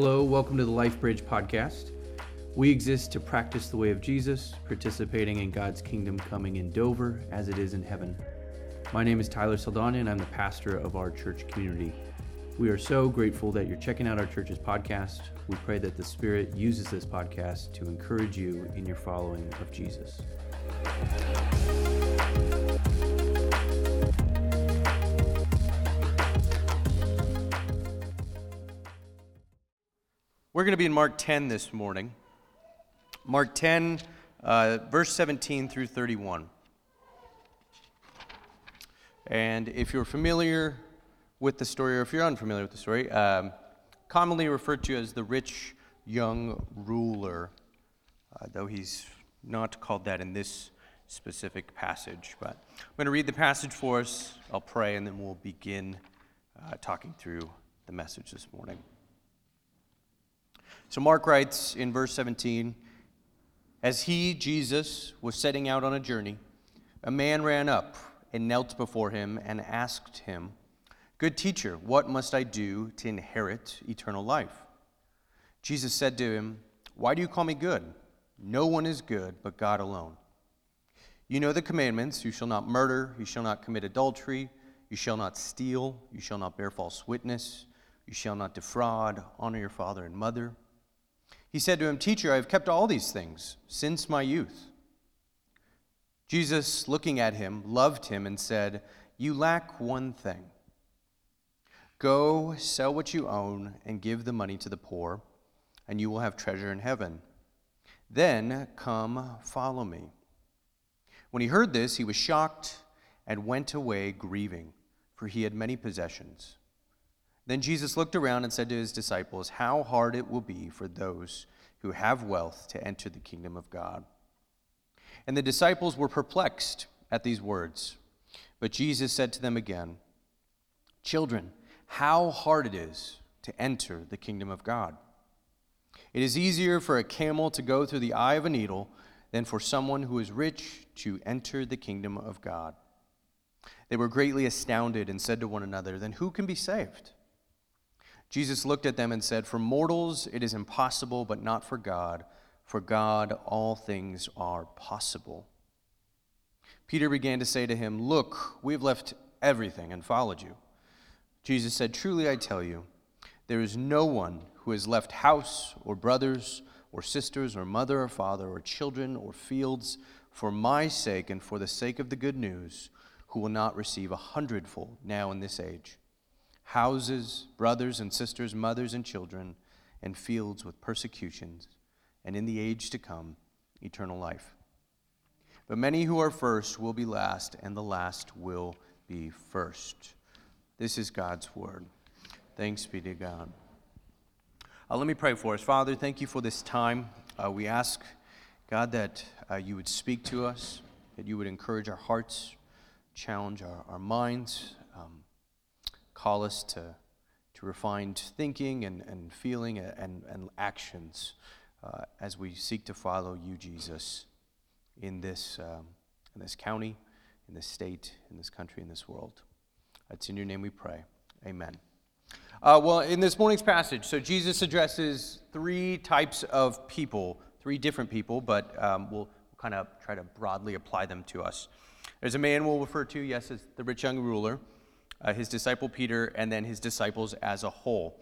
Hello, welcome to the Life Bridge podcast. We exist to practice the way of Jesus, participating in God's kingdom coming in Dover as it is in heaven. My name is Tyler Saldaña, and I'm the pastor of our church community. We are so grateful that you're checking out our church's podcast. We pray that the Spirit uses this podcast to encourage you in your following of Jesus. We're going to be in Mark 10 this morning. Mark 10, uh, verse 17 through 31. And if you're familiar with the story, or if you're unfamiliar with the story, um, commonly referred to as the rich young ruler, uh, though he's not called that in this specific passage. But I'm going to read the passage for us, I'll pray, and then we'll begin uh, talking through the message this morning. So Mark writes in verse 17 As he, Jesus, was setting out on a journey, a man ran up and knelt before him and asked him, Good teacher, what must I do to inherit eternal life? Jesus said to him, Why do you call me good? No one is good but God alone. You know the commandments you shall not murder, you shall not commit adultery, you shall not steal, you shall not bear false witness, you shall not defraud, honor your father and mother. He said to him, Teacher, I have kept all these things since my youth. Jesus, looking at him, loved him and said, You lack one thing. Go sell what you own and give the money to the poor, and you will have treasure in heaven. Then come, follow me. When he heard this, he was shocked and went away grieving, for he had many possessions. Then Jesus looked around and said to his disciples, How hard it will be for those who have wealth to enter the kingdom of God. And the disciples were perplexed at these words. But Jesus said to them again, Children, how hard it is to enter the kingdom of God. It is easier for a camel to go through the eye of a needle than for someone who is rich to enter the kingdom of God. They were greatly astounded and said to one another, Then who can be saved? Jesus looked at them and said, For mortals it is impossible, but not for God. For God all things are possible. Peter began to say to him, Look, we have left everything and followed you. Jesus said, Truly I tell you, there is no one who has left house or brothers or sisters or mother or father or children or fields for my sake and for the sake of the good news who will not receive a hundredfold now in this age houses, brothers and sisters, mothers and children, and fields with persecutions, and in the age to come, eternal life. But many who are first will be last, and the last will be first. This is God's word. Thanks be to God. Uh, let me pray for us. Father, thank you for this time. Uh, we ask, God, that uh, you would speak to us, that you would encourage our hearts, challenge our, our minds. Call us to, to refined thinking and, and feeling and, and actions uh, as we seek to follow you, Jesus, in this, um, in this county, in this state, in this country, in this world. It's in your name we pray. Amen. Uh, well, in this morning's passage, so Jesus addresses three types of people, three different people, but um, we'll kind of try to broadly apply them to us. There's a man we'll refer to, yes, as the rich young ruler uh, his disciple Peter, and then his disciples as a whole.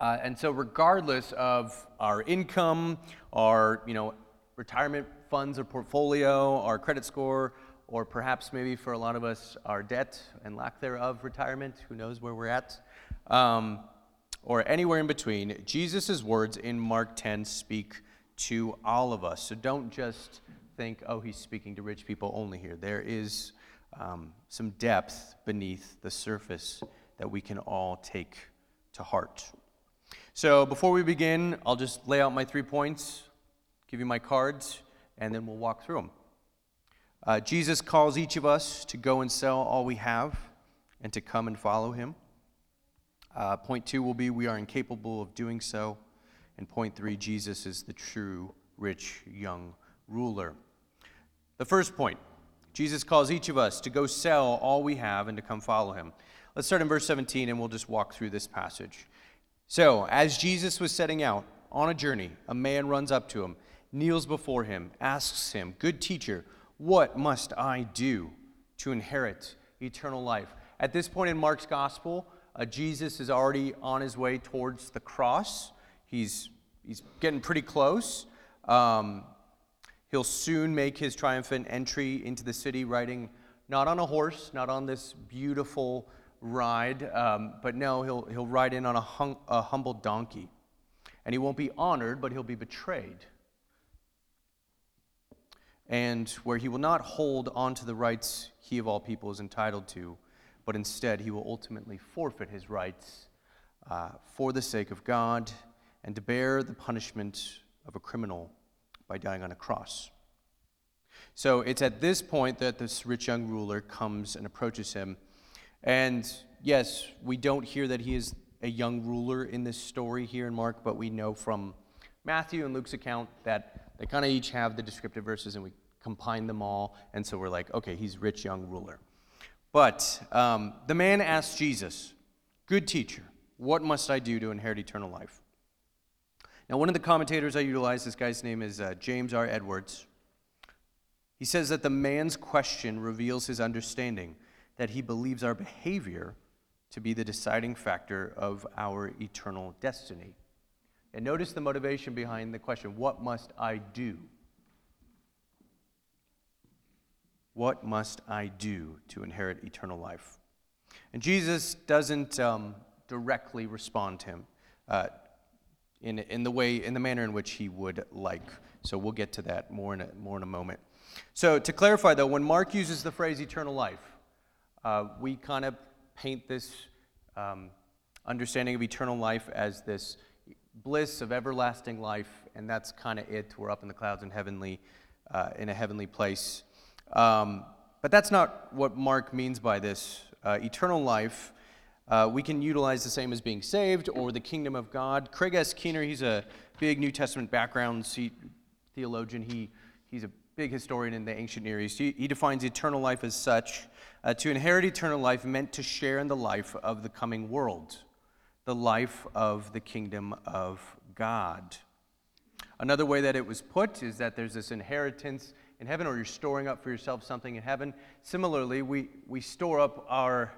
Uh, and so, regardless of our income, our you know, retirement funds or portfolio, our credit score, or perhaps maybe for a lot of us, our debt and lack thereof, retirement, who knows where we're at, um, or anywhere in between, Jesus' words in Mark 10 speak to all of us. So don't just think, oh, he's speaking to rich people only here. There is um, some depth beneath the surface that we can all take to heart. So before we begin, I'll just lay out my three points, give you my cards, and then we'll walk through them. Uh, Jesus calls each of us to go and sell all we have and to come and follow him. Uh, point two will be we are incapable of doing so. And point three, Jesus is the true rich young ruler. The first point Jesus calls each of us to go sell all we have and to come follow him. Let's start in verse 17 and we'll just walk through this passage. So, as Jesus was setting out on a journey, a man runs up to him, kneels before him, asks him, Good teacher, what must I do to inherit eternal life? At this point in Mark's gospel, uh, Jesus is already on his way towards the cross. He's, he's getting pretty close. Um, he'll soon make his triumphant entry into the city riding not on a horse, not on this beautiful ride, um, but no, he'll, he'll ride in on a, hum, a humble donkey. And he won't be honored, but he'll be betrayed. And where he will not hold on to the rights he of all people is entitled to, but instead he will ultimately forfeit his rights uh, for the sake of God and to bear the punishment of a criminal by dying on a cross. So it's at this point that this rich young ruler comes and approaches him and yes, we don't hear that he is a young ruler in this story here in Mark, but we know from Matthew and Luke's account that they kind of each have the descriptive verses and we combine them all. And so we're like, okay, he's rich young ruler. But um, the man asked Jesus, Good teacher, what must I do to inherit eternal life? Now, one of the commentators I utilize, this guy's name is uh, James R. Edwards. He says that the man's question reveals his understanding that he believes our behavior to be the deciding factor of our eternal destiny. And notice the motivation behind the question what must I do? What must I do to inherit eternal life? And Jesus doesn't um, directly respond to him uh, in, in the way, in the manner in which he would like. So we'll get to that more in a, more in a moment. So to clarify, though, when Mark uses the phrase eternal life, uh, we kind of paint this um, understanding of eternal life as this bliss of everlasting life, and that's kind of it. We're up in the clouds in heavenly, uh, in a heavenly place. Um, but that's not what Mark means by this. Uh, eternal life, uh, we can utilize the same as being saved or the kingdom of God. Craig S. Keener, he's a big New Testament background theologian. He, he's a big historian in the ancient Near East. He, he defines eternal life as such uh, to inherit eternal life meant to share in the life of the coming world, the life of the kingdom of God. Another way that it was put is that there's this inheritance in heaven, or you're storing up for yourself something in heaven. Similarly, we, we store up our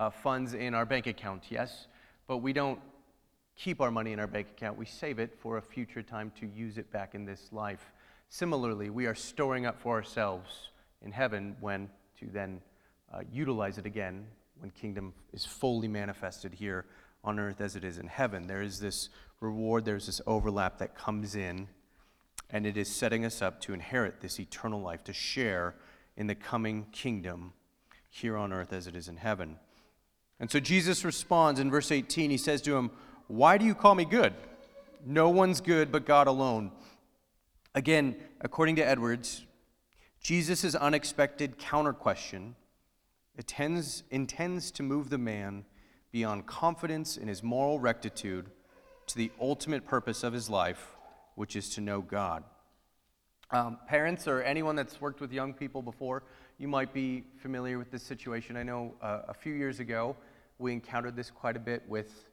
uh, funds in our bank account, yes, but we don't keep our money in our bank account. We save it for a future time to use it back in this life. Similarly, we are storing up for ourselves in heaven when to then uh, utilize it again when kingdom is fully manifested here on earth as it is in heaven. There is this reward, there's this overlap that comes in, and it is setting us up to inherit this eternal life, to share in the coming kingdom here on earth as it is in heaven. And so Jesus responds in verse 18. He says to him, Why do you call me good? No one's good but God alone. Again, according to Edwards, Jesus' unexpected counter question intends, intends to move the man beyond confidence in his moral rectitude to the ultimate purpose of his life, which is to know God. Um, parents or anyone that's worked with young people before, you might be familiar with this situation. I know uh, a few years ago we encountered this quite a bit with,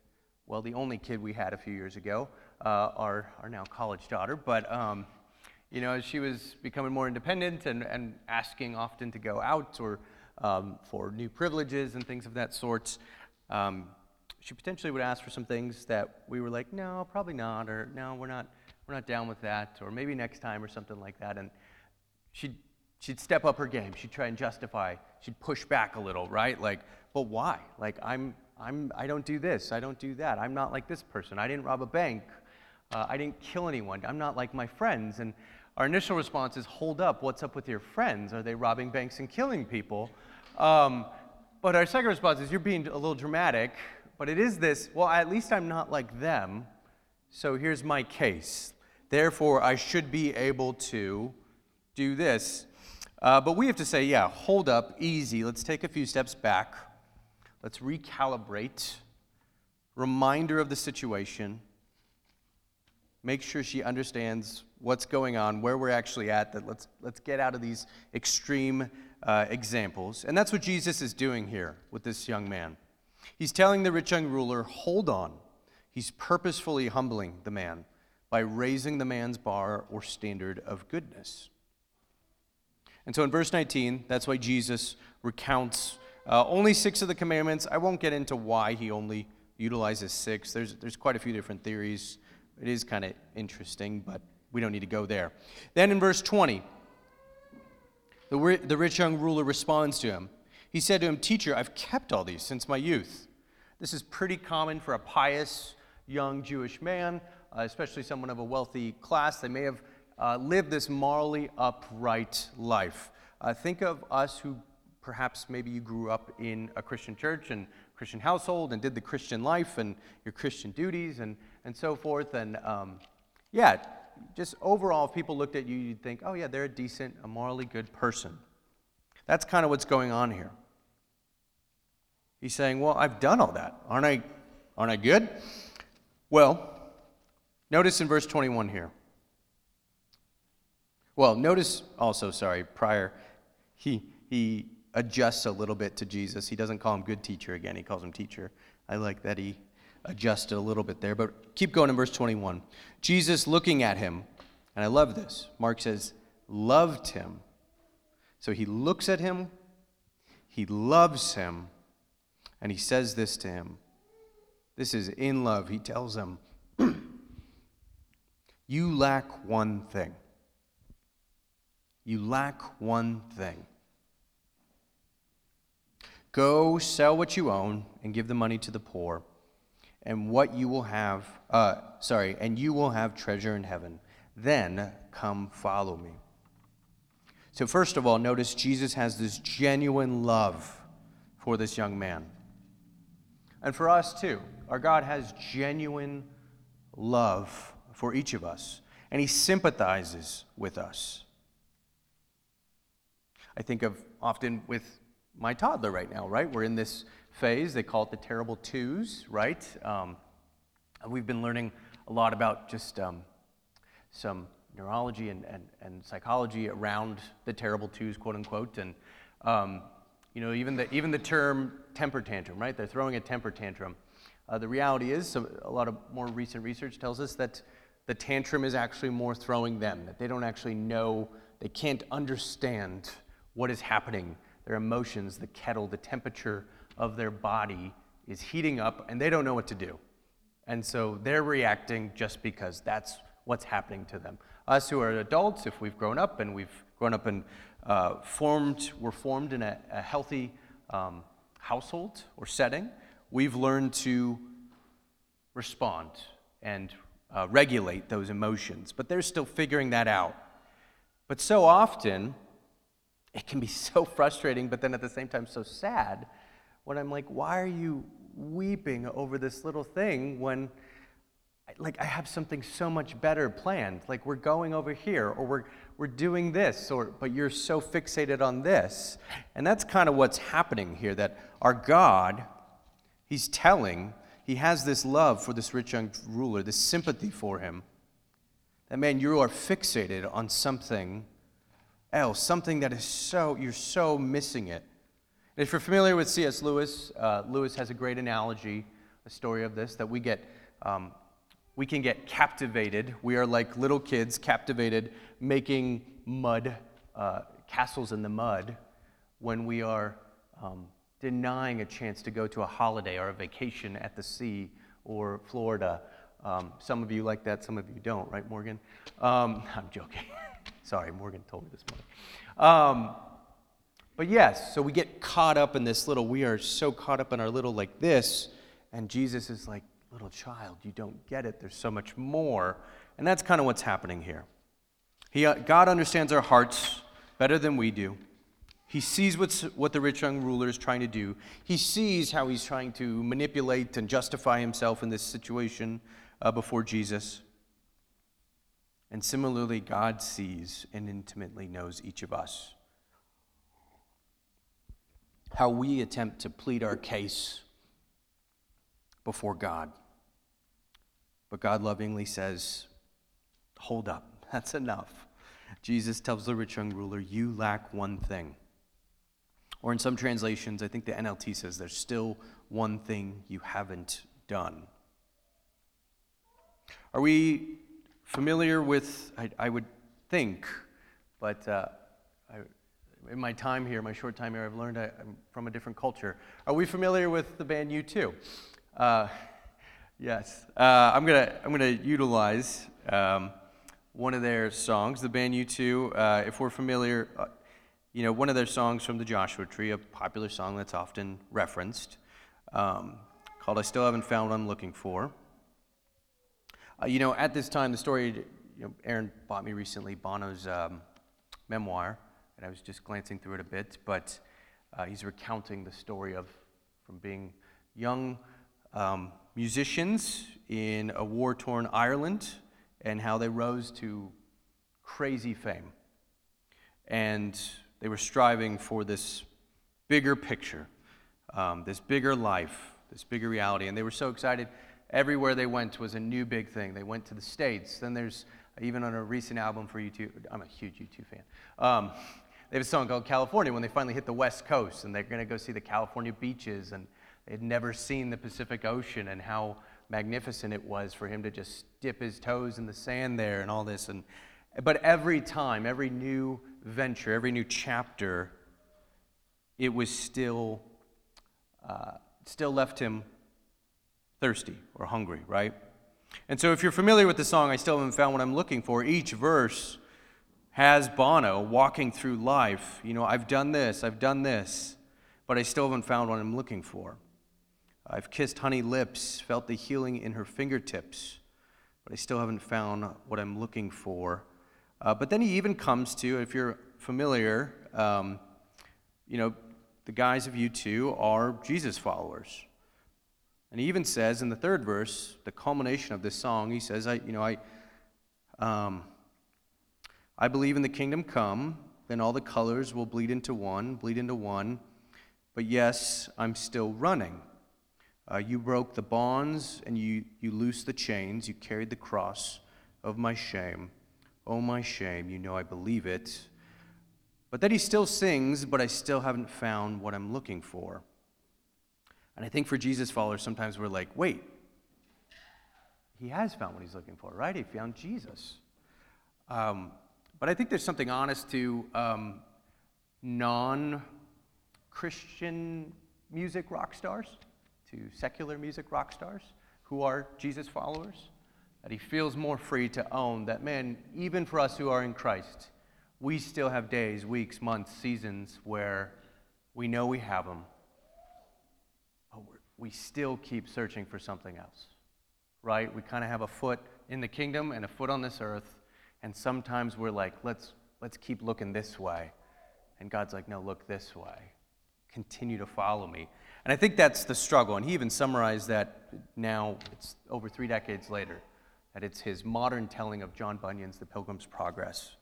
well, the only kid we had a few years ago, uh, our, our now college daughter. But, um, you know, as she was becoming more independent and, and asking often to go out or um, for new privileges and things of that sort. Um, she potentially would ask for some things that we were like, no, probably not, or no, we're not, we're not down with that, or maybe next time, or something like that. And she'd, she'd step up her game. She'd try and justify. She'd push back a little, right? Like, but why? Like, I'm, I'm, I don't do this. I don't do that. I'm not like this person. I didn't rob a bank. Uh, I didn't kill anyone. I'm not like my friends. And our initial response is, hold up, what's up with your friends? Are they robbing banks and killing people? Um, but our second response is, you're being a little dramatic, but it is this, well, at least I'm not like them, so here's my case. Therefore, I should be able to do this. Uh, but we have to say, yeah, hold up, easy. Let's take a few steps back. Let's recalibrate. Reminder of the situation. Make sure she understands what's going on, where we're actually at, that let's, let's get out of these extreme uh, examples. And that's what Jesus is doing here with this young man. He's telling the rich young ruler, hold on. He's purposefully humbling the man by raising the man's bar or standard of goodness. And so in verse 19, that's why Jesus recounts uh, only six of the commandments. I won't get into why he only utilizes six. There's, there's quite a few different theories. It is kind of interesting, but we don't need to go there. Then in verse 20, the, the rich young ruler responds to him. He said to him, Teacher, I've kept all these since my youth. This is pretty common for a pious young Jewish man, uh, especially someone of a wealthy class. They may have uh, lived this morally upright life. Uh, think of us who perhaps maybe you grew up in a Christian church and Christian household and did the Christian life and your Christian duties and, and so forth. And um, yeah, just overall, if people looked at you, you'd think, oh, yeah, they're a decent, a morally good person. That's kind of what's going on here. He's saying, well, I've done all that. Aren't I, aren't I good? Well, notice in verse 21 here. Well, notice also, sorry, prior, he, he adjusts a little bit to Jesus. He doesn't call him good teacher again, he calls him teacher. I like that he adjusted a little bit there. But keep going in verse 21. Jesus looking at him, and I love this. Mark says, loved him. So he looks at him, he loves him, and he says this to him. This is in love. He tells him, You lack one thing. You lack one thing. Go sell what you own and give the money to the poor, and what you will have, uh, sorry, and you will have treasure in heaven. Then come follow me. So, first of all, notice Jesus has this genuine love for this young man. And for us too. Our God has genuine love for each of us, and He sympathizes with us. I think of often with my toddler right now, right? We're in this phase, they call it the terrible twos, right? Um, we've been learning a lot about just um, some neurology and, and, and psychology around the terrible twos, quote unquote. And, um, you know, even the, even the term temper tantrum, right? They're throwing a temper tantrum. Uh, the reality is, a lot of more recent research tells us that the tantrum is actually more throwing them, that they don't actually know, they can't understand what is happening. Their emotions, the kettle, the temperature of their body is heating up, and they don't know what to do. And so they're reacting just because that's what's happening to them. Us who are adults, if we've grown up and we've grown up and uh, formed, we're formed in a, a healthy um, household or setting, we've learned to respond and uh, regulate those emotions. But they're still figuring that out. But so often, it can be so frustrating, but then at the same time, so sad when I'm like, why are you weeping over this little thing when like I have something so much better planned. Like we're going over here or we're we're doing this or but you're so fixated on this. And that's kind of what's happening here that our God he's telling he has this love for this rich young ruler, this sympathy for him. That man you are fixated on something else, something that is so you're so missing it. And if you're familiar with C.S. Lewis, uh, Lewis has a great analogy, a story of this that we get um, we can get captivated. We are like little kids, captivated, making mud, uh, castles in the mud, when we are um, denying a chance to go to a holiday or a vacation at the sea or Florida. Um, some of you like that, some of you don't, right, Morgan? Um, I'm joking. Sorry, Morgan told me this morning. Um, but yes, so we get caught up in this little, we are so caught up in our little like this, and Jesus is like, little child, you don't get it. There's so much more. And that's kind of what's happening here. He, uh, God understands our hearts better than we do. He sees what's, what the rich young ruler is trying to do. He sees how he's trying to manipulate and justify himself in this situation uh, before Jesus. And similarly, God sees and intimately knows each of us. How we attempt to plead our case before God. But God lovingly says, Hold up, that's enough. Jesus tells the rich young ruler, You lack one thing. Or in some translations, I think the NLT says, There's still one thing you haven't done. Are we familiar with, I, I would think, but uh, I, in my time here, my short time here, I've learned I, am from a different culture. Are we familiar with the band U2? Uh, yes. Uh, I'm going to I'm gonna utilize um, one of their songs, the band U2. Uh, if we're familiar, uh, you know, one of their songs from the Joshua Tree, a popular song that's often referenced, um, called I Still Haven't Found What I'm Looking For. Uh, you know, at this time, the story, you know, Aaron bought me recently Bono's um, memoir, and I was just glancing through it a bit, but uh, he's recounting the story of from being young um, musicians in a war torn Ireland and how they rose to crazy fame. And they were striving for this bigger picture, um, this bigger life, this bigger reality. And they were so excited. Everywhere they went was a new big thing. They went to the States. Then there's even on a recent album for U2, I'm a huge U2 fan. Um, they have a song called California when they finally hit the West Coast and they're going to go see the California beaches. And they had never seen the Pacific Ocean and how magnificent it was for him to just dip his toes in the sand there and all this. And, but every time, every new venture, every new chapter, it was still, uh, still left him thirsty or hungry, right? And so if you're familiar with the song, I still haven't found what I'm looking for, each verse has Bono walking through life. You know, I've done this, I've done this, but I still haven't found what I'm looking for. I've kissed honey lips, felt the healing in her fingertips, but I still haven't found what I'm looking for. Uh, but then he even comes to, if you're familiar, um, you know, the guys of U2 are Jesus followers. And he even says in the third verse, the culmination of this song, he says, I, you know, I, um, I believe in the kingdom come, then all the colors will bleed into one, bleed into one. But yes, I'm still running. Uh, you broke the bonds and you, you loosed the chains. You carried the cross of my shame. Oh, my shame. You know I believe it. But then he still sings, but I still haven't found what I'm looking for. And I think for Jesus followers, sometimes we're like, wait, he has found what he's looking for, right? He found Jesus. Um, but I think there's something honest to um, non Christian music rock stars to secular music rock stars who are Jesus followers, that he feels more free to own that, man, even for us who are in Christ, we still have days, weeks, months, seasons where we know we have but we still keep searching for something else, right? We kind of have a foot in the kingdom and a foot on this earth, and sometimes we're like, let's, let's keep looking this way. And God's like, no, look this way. Continue to follow me. And I think that's the struggle. And he even summarized that now, it's over three decades later, that it's his modern telling of John Bunyan's The Pilgrim's Progress,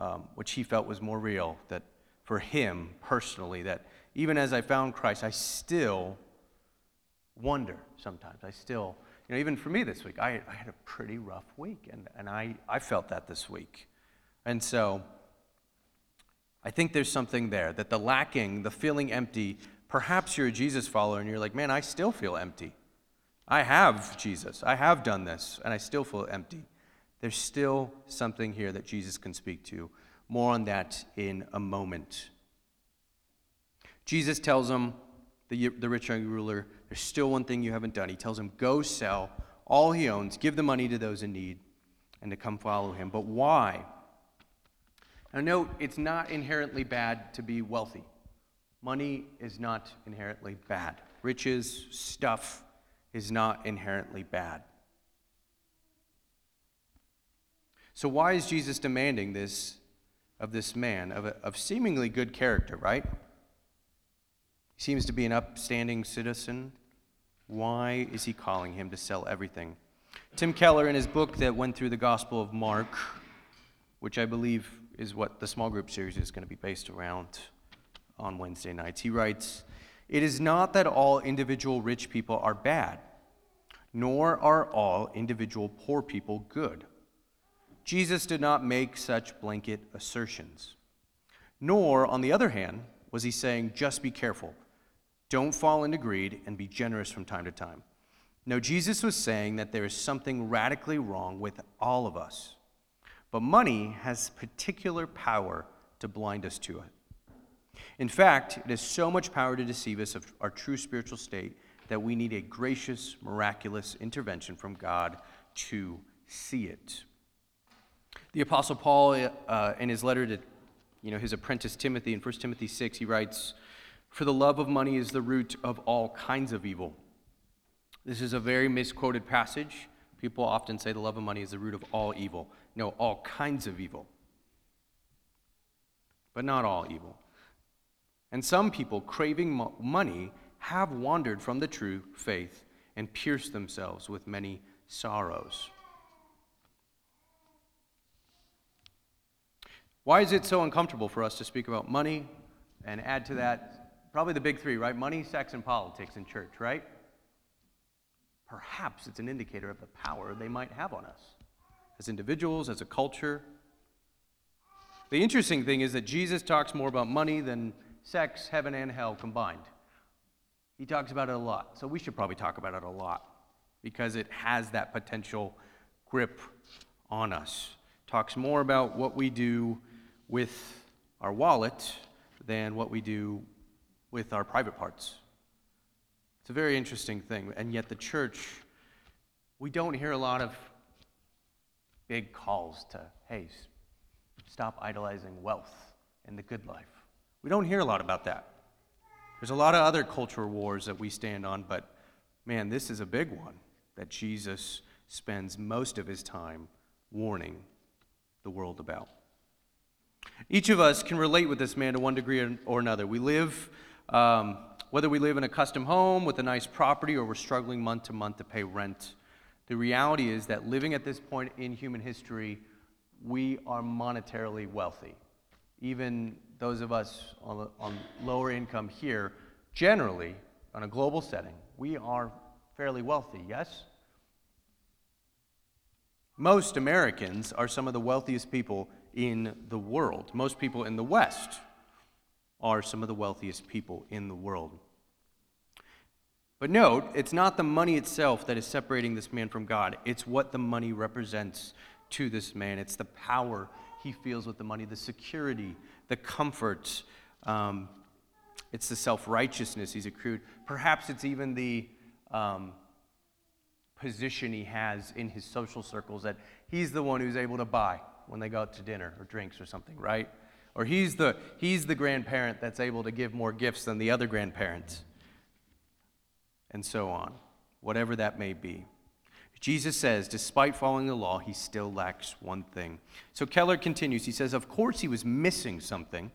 um, which he felt was more real. That for him personally, that even as I found Christ, I still wonder sometimes. I still, you know, even for me this week, I, I had a pretty rough week, and, and I, I felt that this week. And so, I think there's something there that the lacking, the feeling empty, Perhaps you're a Jesus follower and you're like, man, I still feel empty. I have Jesus. I have done this, and I still feel empty. There's still something here that Jesus can speak to. More on that in a moment. Jesus tells him, the, the rich young ruler, there's still one thing you haven't done. He tells him, go sell all he owns, give the money to those in need, and to come follow him. But why? Now, note, it's not inherently bad to be wealthy. Money is not inherently bad. Riches, stuff is not inherently bad. So, why is Jesus demanding this of this man, of, a, of seemingly good character, right? He seems to be an upstanding citizen. Why is he calling him to sell everything? Tim Keller, in his book that went through the Gospel of Mark, which I believe is what the small group series is going to be based around, on Wednesday nights. He writes, It is not that all individual rich people are bad, nor are all individual poor people good. Jesus did not make such blanket assertions. Nor, on the other hand, was he saying, just be careful. Don't fall into greed and be generous from time to time. No, Jesus was saying that there is something radically wrong with all of us. But money has particular power to blind us to it. In fact, it has so much power to deceive us of our true spiritual state that we need a gracious, miraculous intervention from God to see it. The Apostle Paul, uh, in his letter to you know, his apprentice Timothy, in 1 Timothy 6, he writes, For the love of money is the root of all kinds of evil. This is a very misquoted passage. People often say the love of money is the root of all evil. No, all kinds of evil. But not all evil. And some people, craving mo- money, have wandered from the true faith and pierced themselves with many sorrows. Why is it so uncomfortable for us to speak about money and add to that probably the big three, right? Money, sex, and politics in church, right? perhaps it's an indicator of the power they might have on us as individuals, as a culture. The interesting thing is that Jesus talks more about money than sex, heaven, and hell combined. He talks about it a lot. So we should probably talk about it a lot because it has that potential grip on us. Talks more about what we do with our wallet than what we do with our private parts. It's a very interesting thing. And yet, the church, we don't hear a lot of big calls to, hey, stop idolizing wealth and the good life. We don't hear a lot about that. There's a lot of other cultural wars that we stand on, but man, this is a big one that Jesus spends most of his time warning the world about. Each of us can relate with this man to one degree or another. We live um, whether we live in a custom home with a nice property or we're struggling month to month to pay rent, the reality is that living at this point in human history, we are monetarily wealthy. Even those of us on, on lower income here, generally, on a global setting, we are fairly wealthy, yes? Most Americans are some of the wealthiest people in the world. Most people in the West are some of the wealthiest people in the world. But note, it's not the money itself that is separating this man from God, it's what the money represents to this man. It's the power he feels with the money, the security, the comfort. Um, it's the self righteousness he's accrued. Perhaps it's even the um, position he has in his social circles that he's the one who's able to buy when they go out to dinner or drinks or something, right? Or he's the, he's the grandparent that's able to give more gifts than the other grandparents. And so on, whatever that may be. Jesus says, despite following the law, he still lacks one thing. So Keller continues. He says, Of course, he was missing something,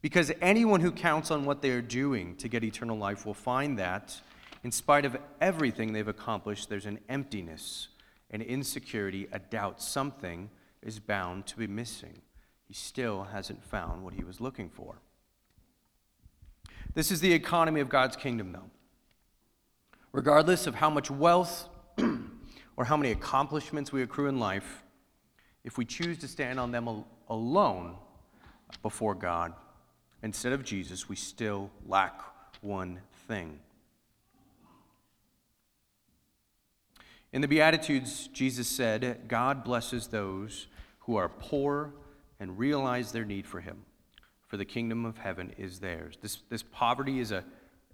because anyone who counts on what they are doing to get eternal life will find that, in spite of everything they've accomplished, there's an emptiness, an insecurity, a doubt. Something is bound to be missing he still hasn't found what he was looking for. This is the economy of God's kingdom, though. Regardless of how much wealth or how many accomplishments we accrue in life, if we choose to stand on them al- alone before God instead of Jesus, we still lack one thing. In the Beatitudes, Jesus said, God blesses those who are poor and realize their need for him, for the kingdom of heaven is theirs. This, this poverty is a,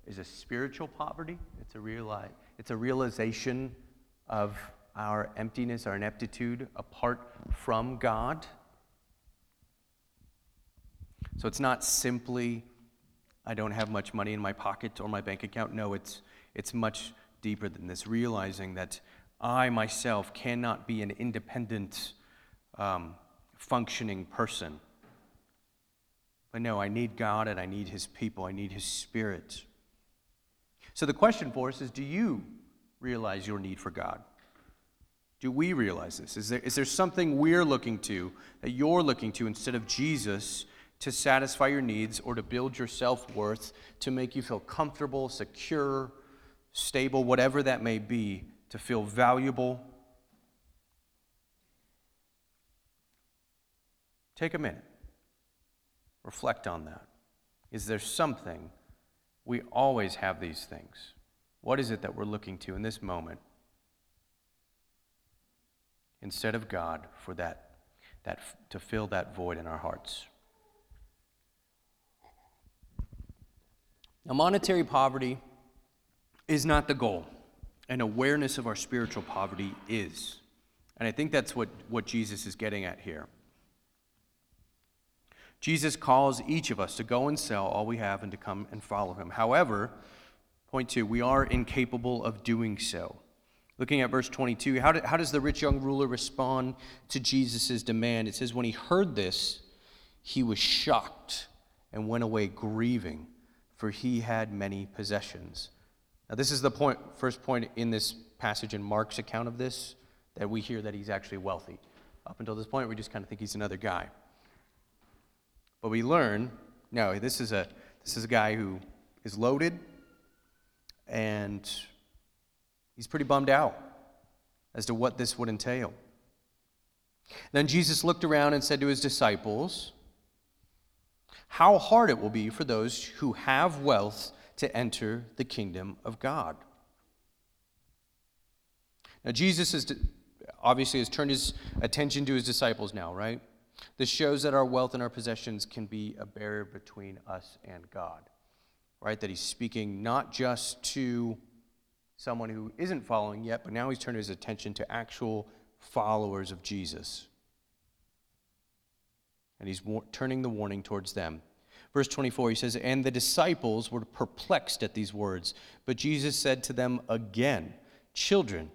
is a spiritual poverty. It's a, reali- it's a realization of our emptiness, our ineptitude apart from God. So it's not simply, I don't have much money in my pocket or my bank account. No, it's, it's much deeper than this, realizing that I myself cannot be an independent um, functioning person. But no, I need God and I need His people, I need His Spirit. So the question for us is do you realize your need for God? Do we realize this? Is there, is there something we're looking to, that you're looking to, instead of Jesus to satisfy your needs or to build your self worth, to make you feel comfortable, secure, stable, whatever that may be, to feel valuable? Take a minute. Reflect on that. Is there something? We always have these things. What is it that we're looking to in this moment instead of God for that, that to fill that void in our hearts. Now, monetary poverty is not the goal, and awareness of our spiritual poverty is. And I think that's what, what Jesus is getting at here. Jesus calls each of us to go and sell all we have and to come and follow him. However, point two, we are incapable of doing so. Looking at verse 22, how, how does the rich young ruler respond to Jesus' demand? It says, When he heard this, he was shocked and went away grieving, for he had many possessions. Now, this is the point, first point in this passage in Mark's account of this that we hear that he's actually wealthy. Up until this point, we just kind of think he's another guy. But we learn no, this is a, this is a guy who is loaded and he's pretty bummed out as to what this would entail. Then Jesus looked around and said to his disciples, How hard it will be for those who have wealth to enter the kingdom of God. Now, Jesus is obviously has turned his attention to his disciples now, right? This shows that our wealth and our possessions can be a barrier between us and God, right? That he's speaking not just to someone who isn't following yet, but now he's turned his attention to actual followers of Jesus. And he's war- turning the warning towards them. Verse 24, he says, And the disciples were perplexed at these words. But Jesus said to them again, Children,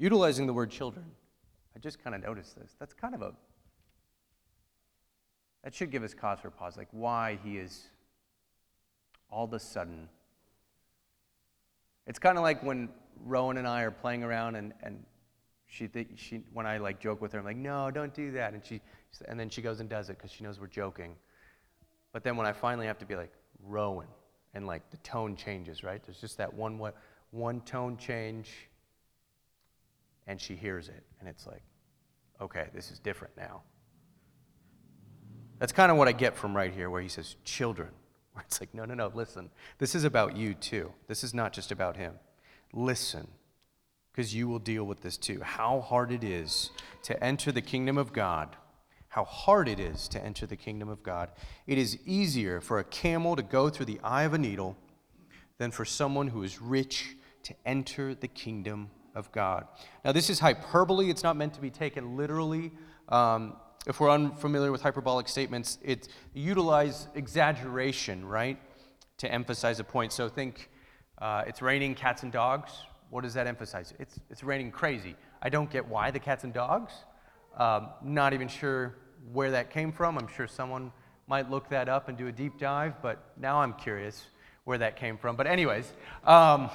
utilizing the word children, I just kind of noticed this. That's kind of a, that should give us cause for pause, like why he is all of a sudden. It's kind of like when Rowan and I are playing around and, and she, th- she, when I like joke with her, I'm like, no, don't do that. And, she, and then she goes and does it because she knows we're joking. But then when I finally have to be like, Rowan, and like the tone changes, right? There's just that one, what, one tone change and she hears it, and it's like, okay, this is different now. That's kind of what I get from right here, where he says, children. Where it's like, no, no, no, listen. This is about you too. This is not just about him. Listen, because you will deal with this too. How hard it is to enter the kingdom of God. How hard it is to enter the kingdom of God. It is easier for a camel to go through the eye of a needle than for someone who is rich to enter the kingdom of God. Now, this is hyperbole. It's not meant to be taken literally. Um, if we're unfamiliar with hyperbolic statements, it utilize exaggeration, right, to emphasize a point. So think uh, it's raining cats and dogs. What does that emphasize? It's, it's raining crazy. I don't get why the cats and dogs. Um, not even sure where that came from. I'm sure someone might look that up and do a deep dive, but now I'm curious where that came from. But, anyways, um,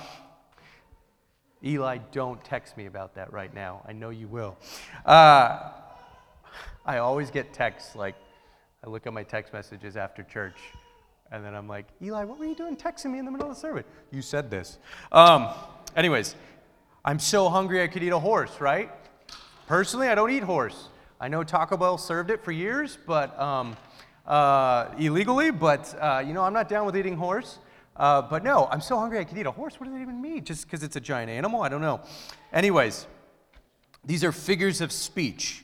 Eli, don't text me about that right now. I know you will. Uh, I always get texts like, I look at my text messages after church, and then I'm like, Eli, what were you doing texting me in the middle of the service? You said this. Um, anyways, I'm so hungry I could eat a horse, right? Personally, I don't eat horse. I know Taco Bell served it for years, but um, uh, illegally, but uh, you know, I'm not down with eating horse. Uh, but no, I'm so hungry I could eat a horse. What does that even mean? Just because it's a giant animal? I don't know. Anyways, these are figures of speech.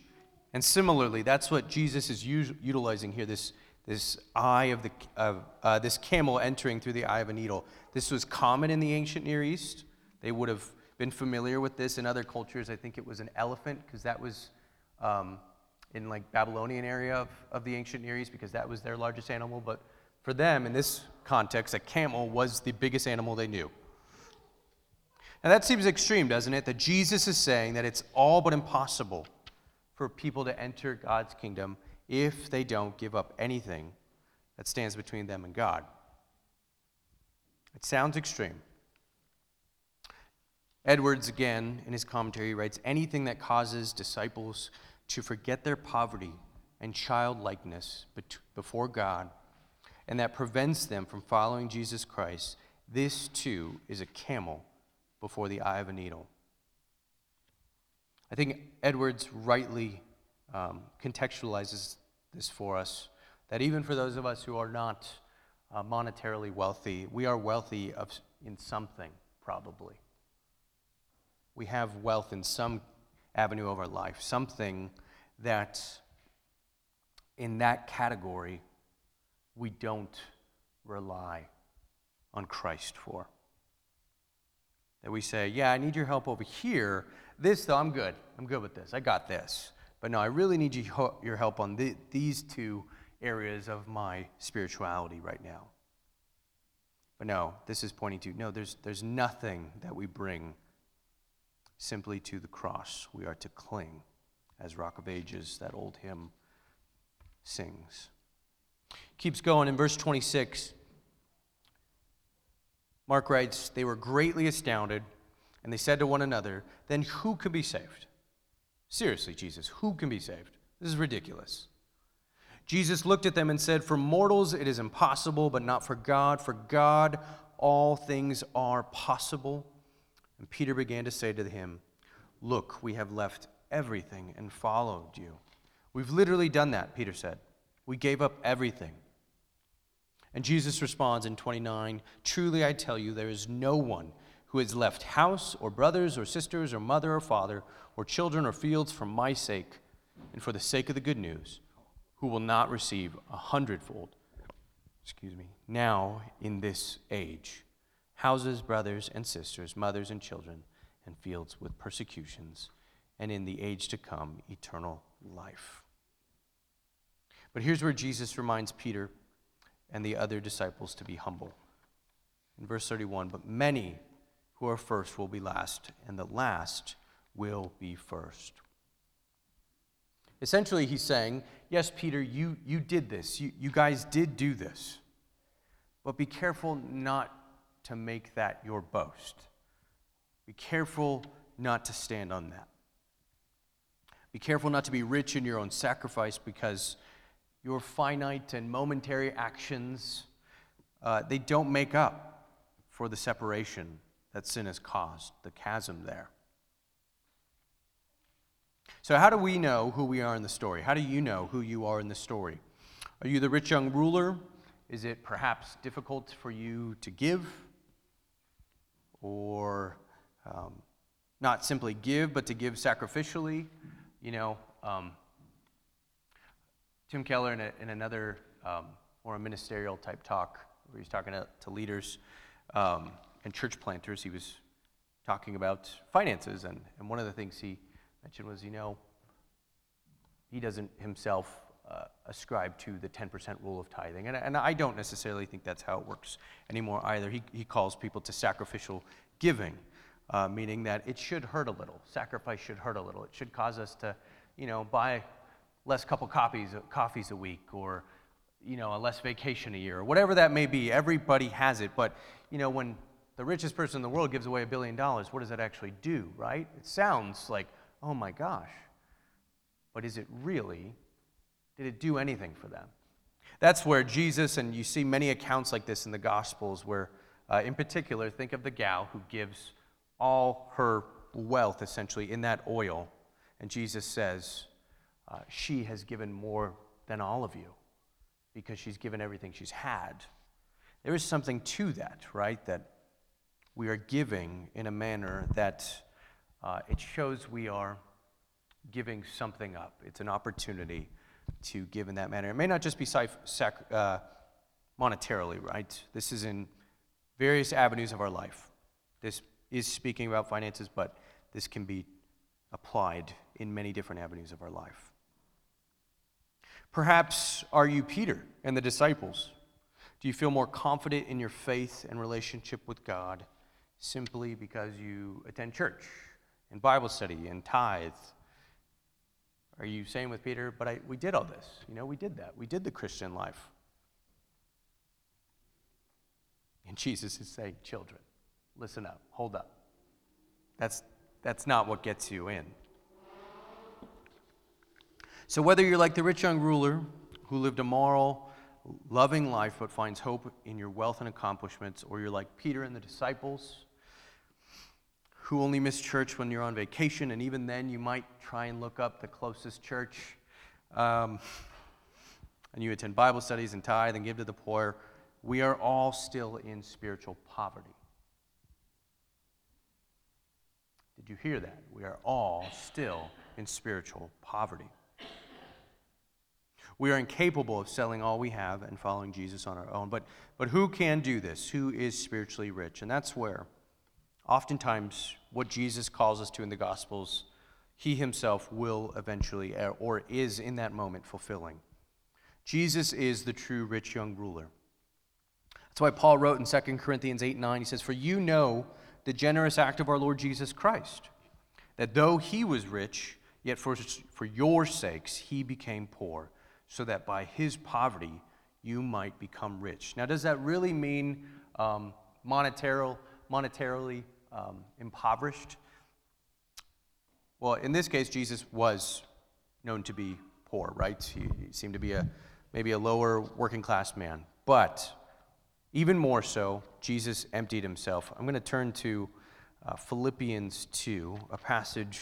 And similarly, that's what Jesus is utilizing here this, this eye of the, of, uh, this camel entering through the eye of a needle. This was common in the ancient Near East. They would have been familiar with this in other cultures. I think it was an elephant because that was um, in like Babylonian area of, of the ancient Near East because that was their largest animal. But for them, in this context, a camel was the biggest animal they knew. Now that seems extreme, doesn't it? That Jesus is saying that it's all but impossible for people to enter God's kingdom if they don't give up anything that stands between them and God. It sounds extreme. Edwards, again, in his commentary, writes anything that causes disciples to forget their poverty and childlikeness before God and that prevents them from following Jesus Christ, this too is a camel before the eye of a needle. I think Edwards rightly um, contextualizes this for us that even for those of us who are not uh, monetarily wealthy, we are wealthy of, in something, probably. we have wealth in some avenue of our life, something that in that category we don't rely on Christ for. That we say, yeah, I need your help over here. This, though, I'm good. I'm good with this. I got this. But no, I really need your help on the, these two areas of my spirituality right now. But no, this is pointing to no, there's, there's nothing that we bring simply to the cross. We are to cling, as Rock of Ages, that old hymn, sings. Keeps going in verse 26. Mark writes, They were greatly astounded, and they said to one another, Then who can be saved? Seriously, Jesus, who can be saved? This is ridiculous. Jesus looked at them and said, For mortals it is impossible, but not for God. For God all things are possible. And Peter began to say to him, Look, we have left everything and followed you. We've literally done that, Peter said. We gave up everything. And Jesus responds in 29 Truly I tell you, there is no one who has left house or brothers or sisters or mother or father or children or fields for my sake and for the sake of the good news who will not receive a hundredfold, excuse me, now in this age houses, brothers and sisters, mothers and children, and fields with persecutions, and in the age to come, eternal life. But here's where Jesus reminds Peter and the other disciples to be humble. In verse 31, but many who are first will be last, and the last will be first. Essentially, he's saying, Yes, Peter, you, you did this. You, you guys did do this. But be careful not to make that your boast. Be careful not to stand on that. Be careful not to be rich in your own sacrifice because your finite and momentary actions, uh, they don't make up for the separation that sin has caused, the chasm there. So, how do we know who we are in the story? How do you know who you are in the story? Are you the rich young ruler? Is it perhaps difficult for you to give? Or um, not simply give, but to give sacrificially? You know, um, Tim Keller, in, a, in another um, more ministerial type talk, where he's talking to, to leaders um, and church planters, he was talking about finances. And, and one of the things he mentioned was, you know, he doesn't himself uh, ascribe to the 10% rule of tithing. And, and I don't necessarily think that's how it works anymore either. He, he calls people to sacrificial giving, uh, meaning that it should hurt a little. Sacrifice should hurt a little. It should cause us to, you know, buy less couple copies, coffees a week or, you know, a less vacation a year or whatever that may be. Everybody has it. But, you know, when the richest person in the world gives away a billion dollars, what does that actually do, right? It sounds like, oh my gosh. But is it really? Did it do anything for them? That's where Jesus, and you see many accounts like this in the Gospels, where, uh, in particular, think of the gal who gives all her wealth essentially in that oil. And Jesus says, uh, She has given more than all of you because she's given everything she's had. There is something to that, right? That we are giving in a manner that uh, it shows we are giving something up. It's an opportunity to give in that manner. It may not just be sac- uh, monetarily, right? This is in various avenues of our life. This is speaking about finances, but this can be applied in many different avenues of our life. Perhaps are you Peter and the disciples? Do you feel more confident in your faith and relationship with God simply because you attend church and Bible study and tithe? Are you saying with Peter, but I, we did all this? You know, we did that. We did the Christian life. And Jesus is saying, children, listen up, hold up. That's, that's not what gets you in. So, whether you're like the rich young ruler who lived a moral, loving life but finds hope in your wealth and accomplishments, or you're like Peter and the disciples who only miss church when you're on vacation, and even then you might try and look up the closest church. Um, and you attend Bible studies and tithe and give to the poor, we are all still in spiritual poverty. Did you hear that? We are all still in spiritual poverty. We are incapable of selling all we have and following Jesus on our own. But, but who can do this? Who is spiritually rich? And that's where, oftentimes, what Jesus calls us to in the Gospels, he himself will eventually, uh, or is in that moment, fulfilling. Jesus is the true rich young ruler. That's why Paul wrote in 2 Corinthians 8 9, he says, For you know the generous act of our Lord Jesus Christ, that though he was rich, yet for, for your sakes he became poor so that by his poverty you might become rich. Now, does that really mean um, monetarily um, impoverished? Well, in this case, Jesus was known to be poor, right? He, he seemed to be a maybe a lower working class man. But even more so, Jesus emptied himself. I'm going to turn to uh, Philippians 2, a passage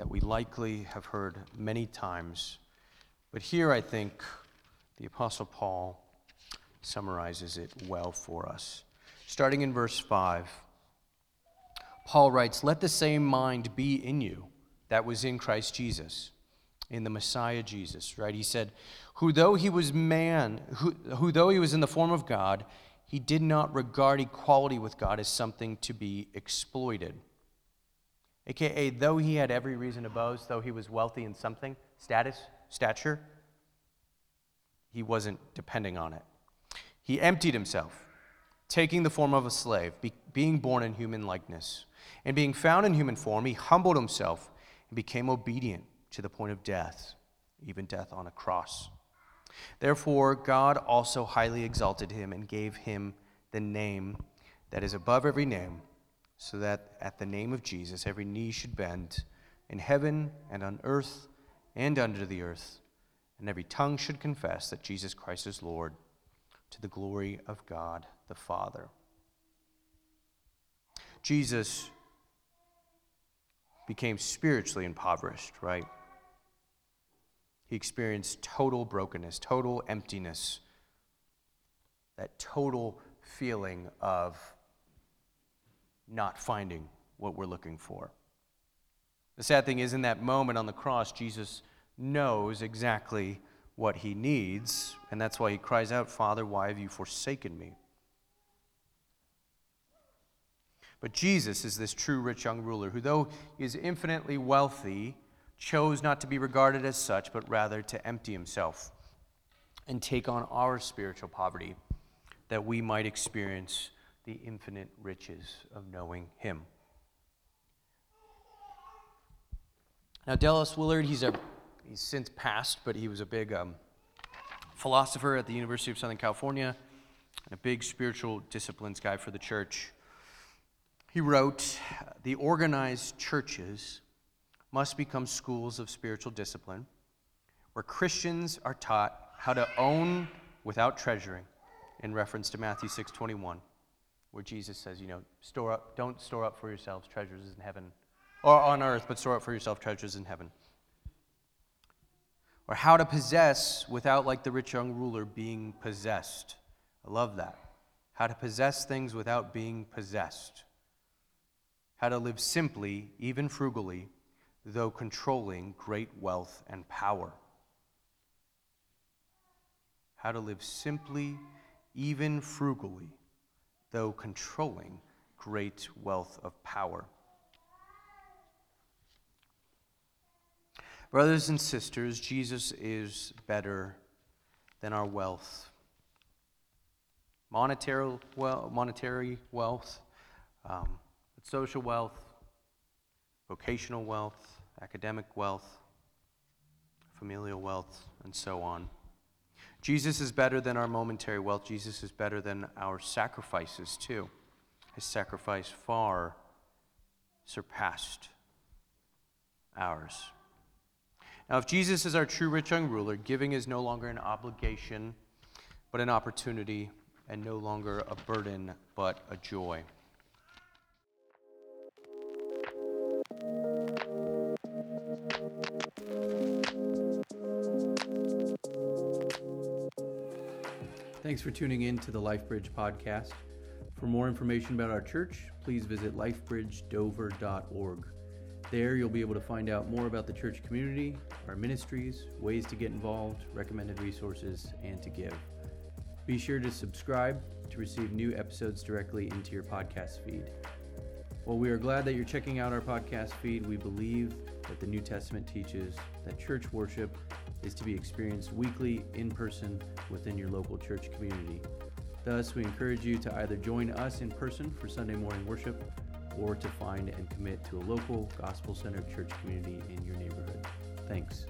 that we likely have heard many times. But here I think the Apostle Paul summarizes it well for us. Starting in verse 5, Paul writes, Let the same mind be in you that was in Christ Jesus, in the Messiah Jesus, right? He said, Who though he was man, who, who though he was in the form of God, he did not regard equality with God as something to be exploited AKA, though he had every reason to boast, though he was wealthy in something, status, stature, he wasn't depending on it. He emptied himself, taking the form of a slave, be, being born in human likeness. And being found in human form, he humbled himself and became obedient to the point of death, even death on a cross. Therefore, God also highly exalted him and gave him the name that is above every name so that at the name of Jesus every knee should bend in heaven and on earth and under the earth, and every tongue should confess that Jesus Christ is Lord to the glory of God the Father. Jesus became spiritually impoverished, right? He experienced total brokenness, total emptiness, that total feeling of not finding what we're looking for. The sad thing is, in that moment on the cross, Jesus knows exactly what he needs, and that's why he cries out, Father, why have you forsaken me? But Jesus is this true rich young ruler who, though he is infinitely wealthy, chose not to be regarded as such, but rather to empty himself and take on our spiritual poverty that we might experience the infinite riches of knowing Him. Now, Dallas Willard, he's, a, he's since passed, but he was a big um, philosopher at the University of Southern California and a big spiritual disciplines guy for the church. He wrote, The organized churches must become schools of spiritual discipline where Christians are taught how to own without treasuring, in reference to Matthew 6 21 where Jesus says, you know, store up, don't store up for yourselves treasures in heaven or on earth, but store up for yourself treasures in heaven. Or how to possess without, like the rich young ruler, being possessed. I love that. How to possess things without being possessed. How to live simply, even frugally, though controlling great wealth and power. How to live simply, even frugally, though controlling great wealth of power. Brothers and sisters, Jesus is better than our wealth. Monetary, well, monetary wealth, um, social wealth, vocational wealth, academic wealth, familial wealth, and so on. Jesus is better than our momentary wealth. Jesus is better than our sacrifices, too. His sacrifice far surpassed ours. Now, if Jesus is our true rich young ruler, giving is no longer an obligation, but an opportunity, and no longer a burden, but a joy. Thanks for tuning in to the LifeBridge podcast. For more information about our church, please visit lifebridgedover.org. There, you'll be able to find out more about the church community, our ministries, ways to get involved, recommended resources, and to give. Be sure to subscribe to receive new episodes directly into your podcast feed. While we are glad that you're checking out our podcast feed, we believe that the New Testament teaches that church worship is to be experienced weekly in person within your local church community. Thus, we encourage you to either join us in person for Sunday morning worship or to find and commit to a local gospel centered church community in your neighborhood. Thanks.